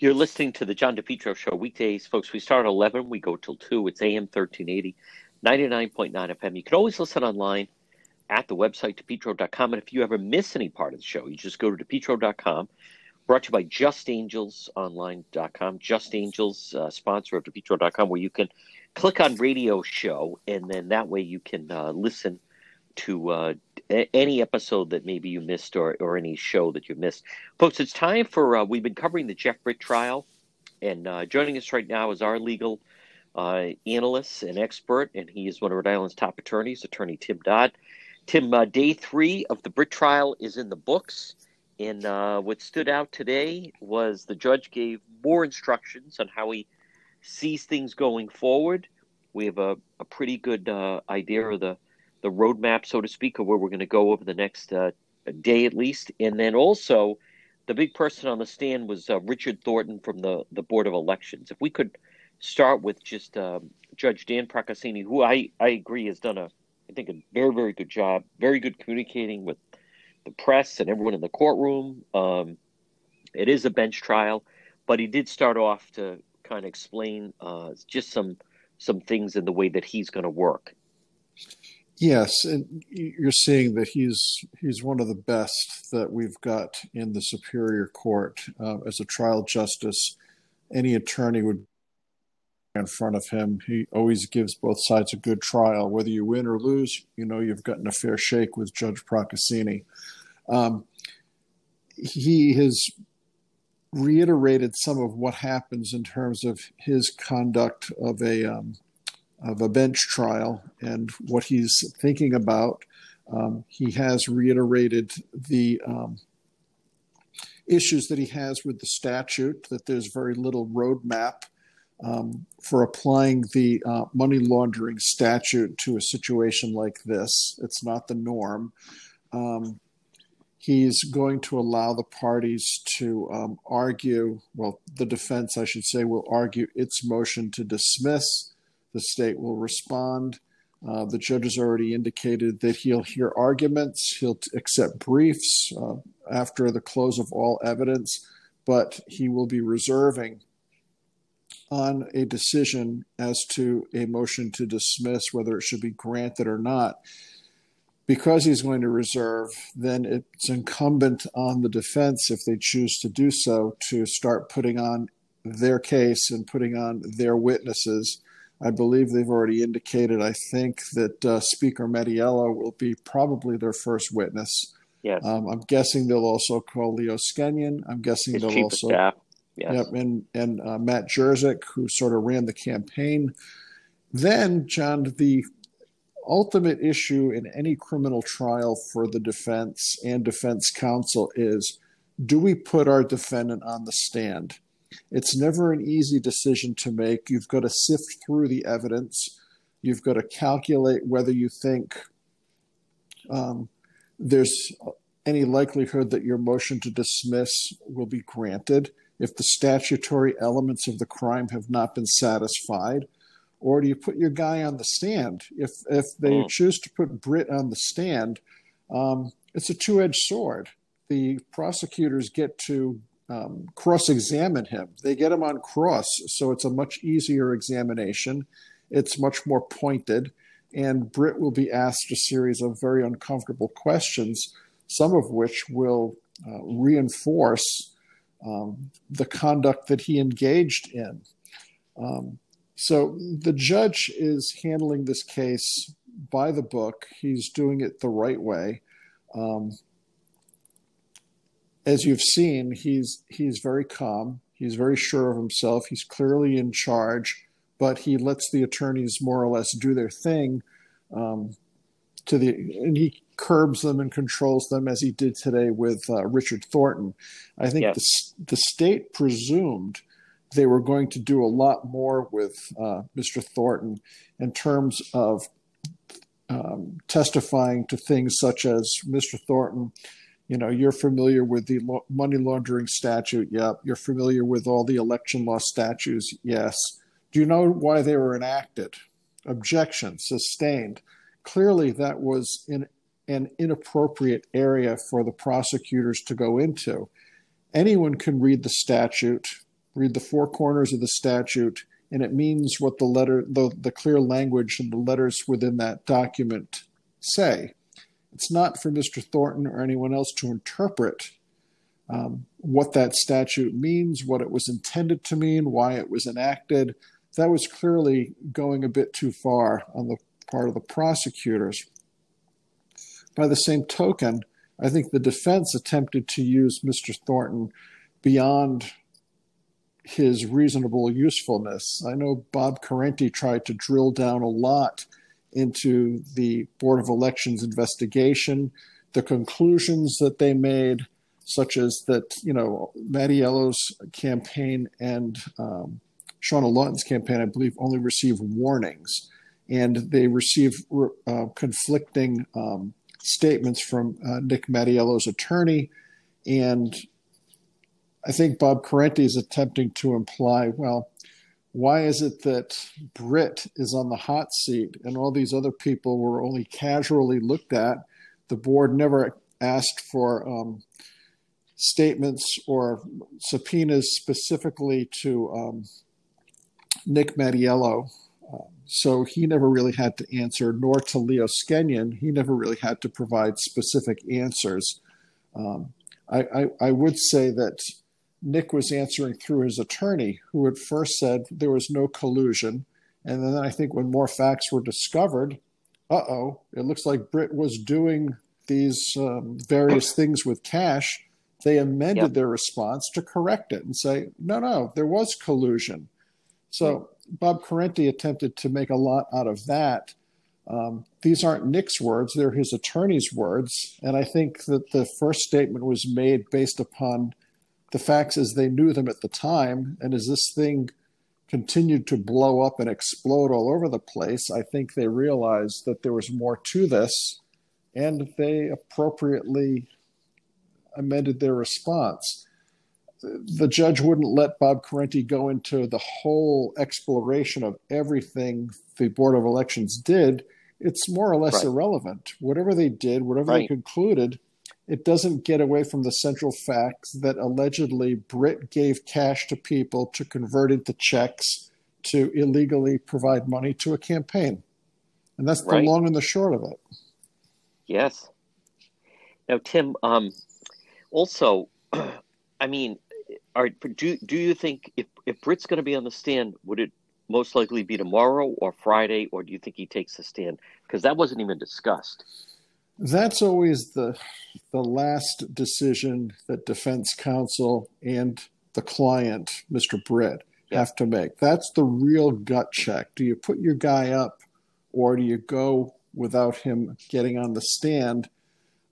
You're listening to the John DePetro Show weekdays, folks. We start at 11, we go till 2. It's AM 1380, 99.9 FM. You can always listen online at the website, depetro.com. And if you ever miss any part of the show, you just go to depetro.com. Brought to you by justangelsonline.com. Just Angels, uh, sponsor of depetro.com, where you can click on radio show, and then that way you can uh, listen to uh, any episode that maybe you missed or, or any show that you missed. Folks, it's time for, uh, we've been covering the Jeff Britt trial, and uh, joining us right now is our legal uh, analyst and expert, and he is one of Rhode Island's top attorneys, attorney Tim Dodd. Tim, uh, day three of the Britt trial is in the books, and uh, what stood out today was the judge gave more instructions on how he sees things going forward. We have a, a pretty good uh, idea of the the roadmap, so to speak, of where we're going to go over the next uh, day at least. And then also, the big person on the stand was uh, Richard Thornton from the, the Board of Elections. If we could start with just um, Judge Dan Procaccini, who I, I agree has done a, I think, a very, very good job, very good communicating with the press and everyone in the courtroom. Um, it is a bench trial, but he did start off to kind of explain uh, just some some things in the way that he's going to work. Yes, and you're seeing that he's he's one of the best that we've got in the Superior Court uh, as a trial justice. Any attorney would in front of him. He always gives both sides a good trial, whether you win or lose. You know you've gotten a fair shake with Judge Procaccini. Um, he has reiterated some of what happens in terms of his conduct of a um, of a bench trial and what he's thinking about. Um, he has reiterated the um, issues that he has with the statute, that there's very little roadmap um, for applying the uh, money laundering statute to a situation like this. It's not the norm. Um, he's going to allow the parties to um, argue, well, the defense, I should say, will argue its motion to dismiss the state will respond. Uh, the judge has already indicated that he'll hear arguments, he'll t- accept briefs uh, after the close of all evidence, but he will be reserving on a decision as to a motion to dismiss, whether it should be granted or not. Because he's going to reserve, then it's incumbent on the defense, if they choose to do so, to start putting on their case and putting on their witnesses I believe they've already indicated, I think, that uh, Speaker Mattiello will be probably their first witness. Yes. Um, I'm guessing they'll also call Leo Skenyon. I'm guessing His they'll also. staff. Yes. Yep, and and uh, Matt Jerzyk, who sort of ran the campaign. Then, John, the ultimate issue in any criminal trial for the defense and defense counsel is do we put our defendant on the stand? It's never an easy decision to make. You've got to sift through the evidence. You've got to calculate whether you think um, there's any likelihood that your motion to dismiss will be granted if the statutory elements of the crime have not been satisfied or do you put your guy on the stand if if they mm. choose to put Britt on the stand um, it's a two-edged sword the prosecutors get to um, cross examine him. They get him on cross, so it's a much easier examination. It's much more pointed, and Britt will be asked a series of very uncomfortable questions, some of which will uh, reinforce um, the conduct that he engaged in. Um, so the judge is handling this case by the book. He's doing it the right way. As you've seen, he's he's very calm. He's very sure of himself. He's clearly in charge, but he lets the attorneys more or less do their thing. Um, to the and he curbs them and controls them as he did today with uh, Richard Thornton. I think yes. the the state presumed they were going to do a lot more with uh, Mr. Thornton in terms of um, testifying to things such as Mr. Thornton you know you're familiar with the money laundering statute yep. You're familiar with all the election law statutes yes. Do you know why they were enacted? Objection sustained. Clearly that was in an inappropriate area for the prosecutors to go into. Anyone can read the statute read the four corners of the statute, and it means what the letter, the, the clear language and the letters within that document say. It's not for Mr. Thornton or anyone else to interpret um, what that statute means, what it was intended to mean, why it was enacted. That was clearly going a bit too far on the part of the prosecutors. By the same token, I think the defense attempted to use Mr. Thornton beyond his reasonable usefulness. I know Bob Corrente tried to drill down a lot into the Board of Elections investigation, the conclusions that they made, such as that, you know, Mattiello's campaign and um, Shawna Lawton's campaign, I believe, only received warnings. And they received uh, conflicting um, statements from uh, Nick Mattiello's attorney. And I think Bob Corrente is attempting to imply, well, why is it that Britt is on the hot seat and all these other people were only casually looked at? The board never asked for um, statements or subpoenas specifically to um, Nick Mattiello. Uh, so he never really had to answer, nor to Leo Skenyon. He never really had to provide specific answers. Um, I, I, I would say that Nick was answering through his attorney, who at first said there was no collusion. And then I think when more facts were discovered, uh oh, it looks like Britt was doing these um, various things with cash. They amended yep. their response to correct it and say, no, no, there was collusion. So Bob Corrente attempted to make a lot out of that. Um, these aren't Nick's words, they're his attorney's words. And I think that the first statement was made based upon the facts as they knew them at the time. And as this thing continued to blow up and explode all over the place, I think they realized that there was more to this and they appropriately amended their response. The judge wouldn't let Bob Corrente go into the whole exploration of everything the Board of Elections did. It's more or less right. irrelevant. Whatever they did, whatever right. they concluded, it doesn't get away from the central facts that allegedly Britt gave cash to people to convert into checks to illegally provide money to a campaign. And that's right. the long and the short of it. Yes. Now, Tim, um, also, I mean, are, do, do you think if, if Britt's going to be on the stand, would it most likely be tomorrow or Friday, or do you think he takes the stand? Because that wasn't even discussed that's always the the last decision that defense counsel and the client, Mr. Britt, have to make. That's the real gut check. Do you put your guy up, or do you go without him getting on the stand?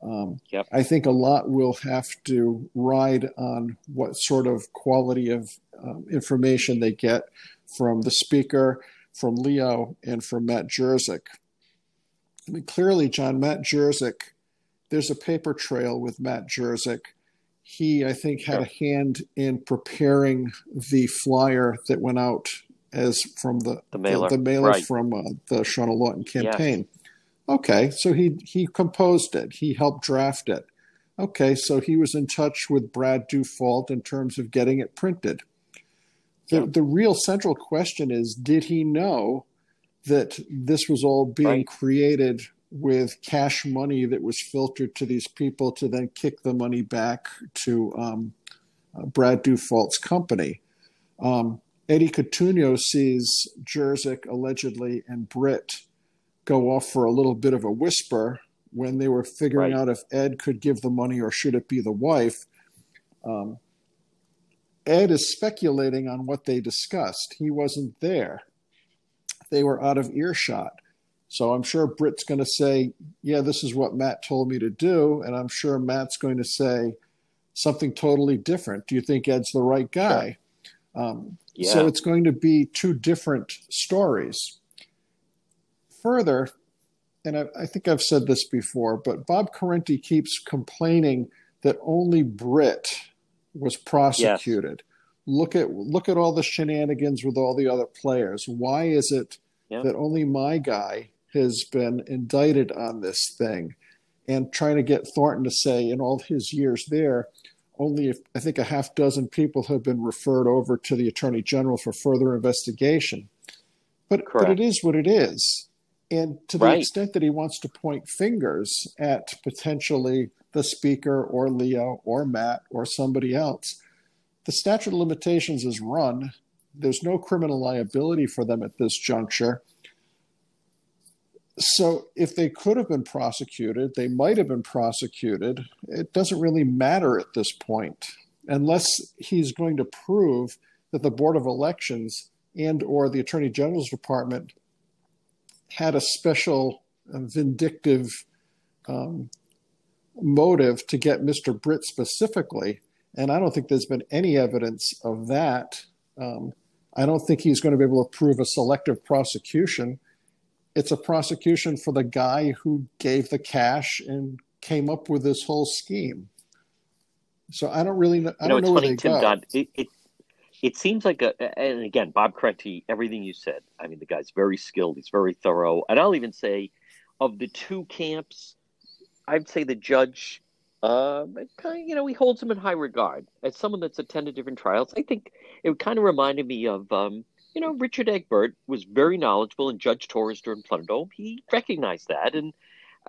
Um, yep. I think a lot will have to ride on what sort of quality of um, information they get from the speaker, from Leo, and from Matt Jerzyk. I mean, clearly, John, Matt Jerzyk, there's a paper trail with Matt Jerzyk. He, I think, had a hand in preparing the flyer that went out as from the the mailer, the, the mailer right. from uh, the Shawna Lawton campaign. Yes. Okay, so he he composed it. He helped draft it. Okay, so he was in touch with Brad Dufault in terms of getting it printed. The, yeah. the real central question is did he know that this was all being right. created with cash money that was filtered to these people to then kick the money back to um, uh, Brad Dufault's company. Um, Eddie Cotugno sees Jerzyk allegedly and Britt go off for a little bit of a whisper when they were figuring right. out if Ed could give the money or should it be the wife. Um, Ed is speculating on what they discussed. He wasn't there they were out of earshot. So I'm sure Britt's going to say, Yeah, this is what Matt told me to do. And I'm sure Matt's going to say something totally different. Do you think Ed's the right guy? Um, yeah. So it's going to be two different stories. Further, and I, I, think I've said this before, but Bob Corrente keeps complaining that only Britt was prosecuted. Yes look at look at all the shenanigans with all the other players. Why is it yeah. that only my guy has been indicted on this thing? And trying to get Thornton to say in all his years there, only, I think, a half dozen people have been referred over to the attorney general for further investigation. But, but it is what it is. And to the right. extent that he wants to point fingers at potentially the speaker or Leo or Matt or somebody else, the statute of limitations is run. There's no criminal liability for them at this juncture. So if they could have been prosecuted, they might have been prosecuted. It doesn't really matter at this point, unless he's going to prove that the Board of Elections and or the Attorney General's Department had a special uh, vindictive um, motive to get Mr. Britt specifically. And I don't think there's been any evidence of that. Um, I don't think he's going to be able to prove a selective prosecution it's a prosecution for the guy who gave the cash and came up with this whole scheme. So I don't really know. I you know, don't know funny, Tim Dodd, it, it, it seems like a, and again, Bob Corrente, everything you said. I mean, the guy's very skilled. He's very thorough. And I'll even say, of the two camps, I'd say the judge, uh, kind of, you know, he holds him in high regard as someone that's attended different trials. I think it kind of reminded me of um, you know, Richard Egbert was very knowledgeable, and Judge Torres during Plunderdome, he recognized that, and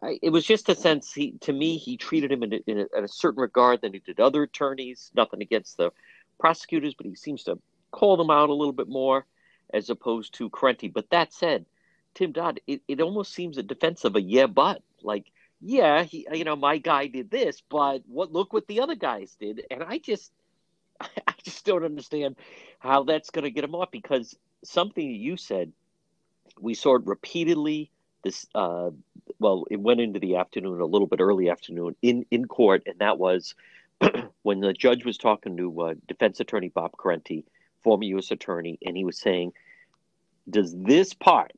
I, it was just a sense. He, to me, he treated him in, a, in, a, in a certain regard than he did other attorneys. Nothing against the prosecutors, but he seems to call them out a little bit more as opposed to Corrente. But that said, Tim Dodd, it, it almost seems a defense of a yeah, but like yeah, he, you know, my guy did this, but what? Look what the other guys did, and I just I just don't understand how that's going to get him off because something you said, we saw it repeatedly. This, uh, well, it went into the afternoon, a little bit early afternoon in, in court, and that was when the judge was talking to uh, defense attorney Bob Corrente, former U.S. attorney, and he was saying, Does this part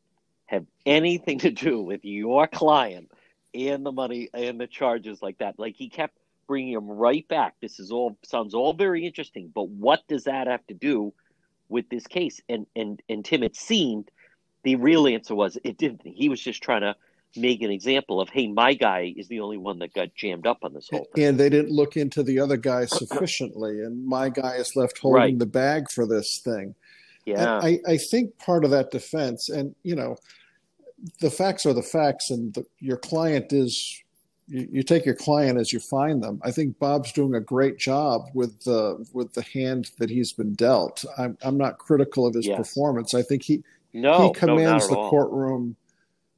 have anything to do with your client and the money and the charges like that? Like he kept bringing him right back. This is all sounds all very interesting, but what does that have to do with this case? And and and Tim, it seemed the real answer was it didn't. He was just trying to make an example of, hey, my guy is the only one that got jammed up on this whole thing. And they didn't look into the other guy sufficiently, and my guy is left holding right. the bag for this thing. Yeah, I, I think part of that defense, and you know, the facts are the facts, and the, your client is you, you, take your client as you find them. I think Bob's doing a great job with the with the hand that he's been dealt. I'm I'm not critical of his yes. performance. I think he no, he commands no, the courtroom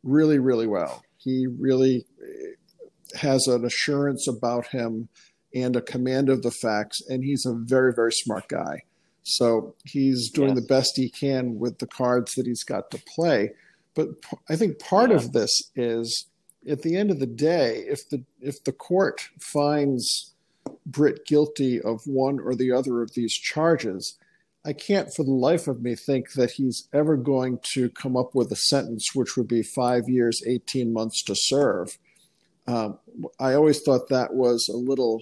really really well. He really eh, has an assurance about him and a command of the facts, and he's a very very smart guy. So he's doing yes. the best he can with the cards that he's got to play. But I think part yeah. of this is at the end of the day, if the if the court finds Britt guilty of one or the other of these charges, I can't for the life of me think that he's ever going to come up with a sentence which would be five years, 18 months to serve. Um, I always thought that was a little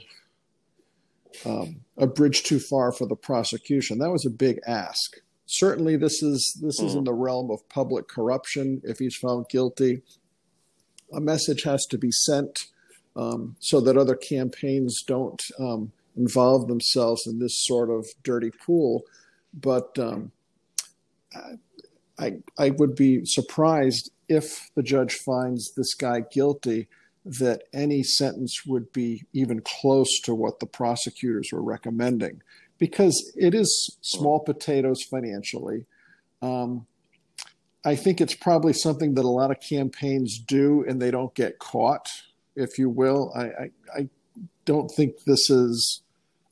um, a bridge too far for the prosecution. That was a big ask. Certainly, this is this is in hmm. the realm of public corruption. If he's found guilty, a message has to be sent um, so that other campaigns don't um, involve themselves in this sort of dirty pool. But um, I, I would be surprised if the judge finds this guy guilty that any sentence would be even close to what the prosecutors were recommending because it is small potatoes financially. Um, I think it's probably something that a lot of campaigns do and they don't get caught, if you will. I, I, I don't think this is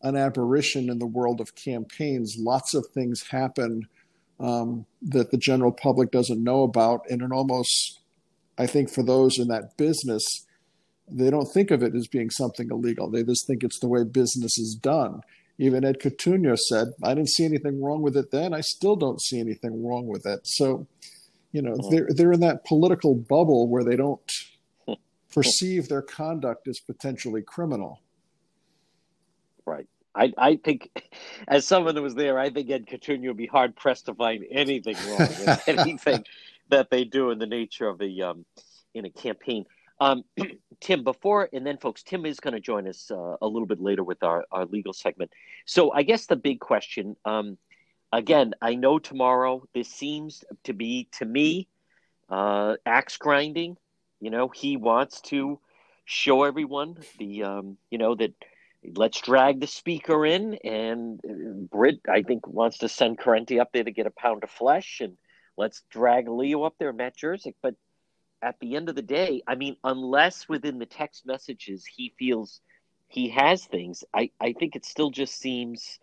an aberration in the world of campaigns. Lots of things happen um, that the general public doesn't know about. And it almost, I think, for those in that business, they don't think of it as being something illegal. They just think it's the way business is done. Even Ed Cotugno said, I didn't see anything wrong with it then. I still don't see anything wrong with it. So, you know they're they're in that political bubble where they don't perceive their conduct as potentially criminal right I, I think, as someone that was there, I think Ed Cotugno would be hard pressed to find anything wrong with anything that they do in the nature of a um, in a campaign. Um, Tim, before and then, folks, Tim is going to join us uh, a little bit later with our, our legal segment. So, I guess the big question, um, again, I know tomorrow this seems to be to me uh, axe grinding. You know, he wants to show everyone the um, you know that let's drag the speaker in, and uh, Britt I think wants to send Corrente up there to get a pound of flesh, and let's drag Leo up there, Matt Jerzyk, but at the end of the day, I mean, unless within the text messages he feels he has things, I, I think it still just seems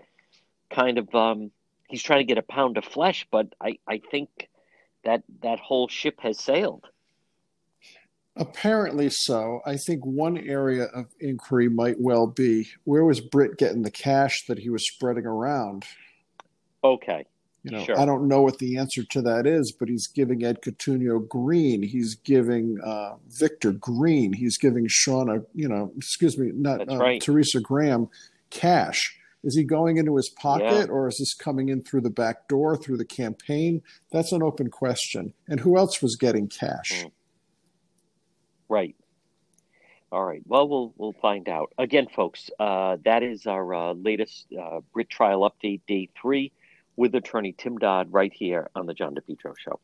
kind of um, he's trying to get a pound of flesh, but I, I think that that whole ship has sailed. Apparently so. I think one area of inquiry might well be where was Britt getting the cash that he was spreading around? Okay. You know, sure. I don't know what the answer to that is, but he's giving Ed Cotugno green. He's giving uh, Victor green. He's giving Shawna, you know, excuse me, not uh, right. Teresa Graham cash. Is he going into his pocket Yeah. or is this coming in through the back door, through the campaign? That's an open question. And who else was getting cash? Mm. Right. All right. Well, we'll we'll find out. Again, folks, uh, that is our uh, latest uh, Britt trial update, day three, with attorney Tim Dodd, right here on the John DePetro Show.